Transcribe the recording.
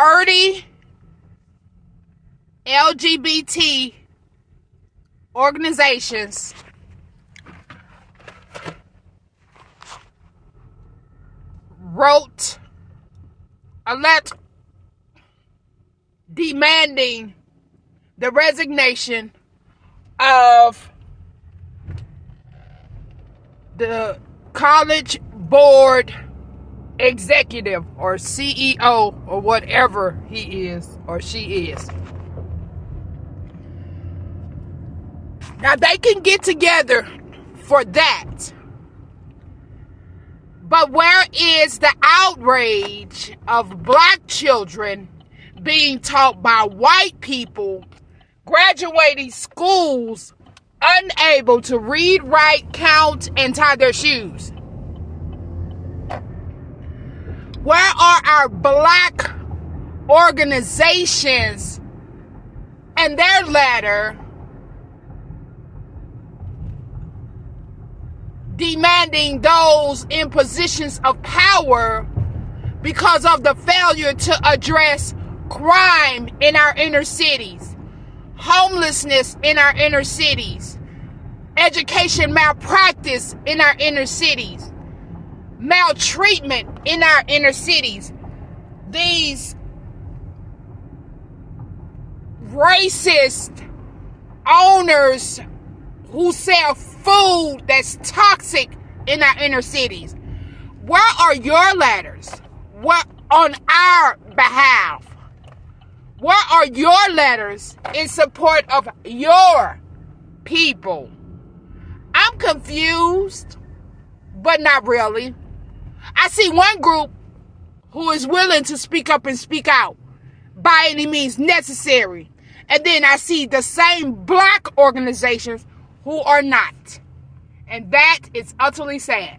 30 LGBT organizations. Wrote a letter demanding the resignation of the college board executive or CEO or whatever he is or she is. Now they can get together for that. But where is the outrage of black children being taught by white people graduating schools unable to read, write, count, and tie their shoes? Where are our black organizations and their letter demanding those in positions of power because of the failure to address crime in our inner cities, homelessness in our inner cities, education malpractice in our inner cities, maltreatment in our inner cities. These racist owners who sell food that's toxic in our inner cities. Where are your letters? What on our behalf? Where are your letters in support of your people? I'm confused, but not really. I see one group who is willing to speak up and speak out by any means necessary. And then I see the same black organizations who are not. And that is utterly sad.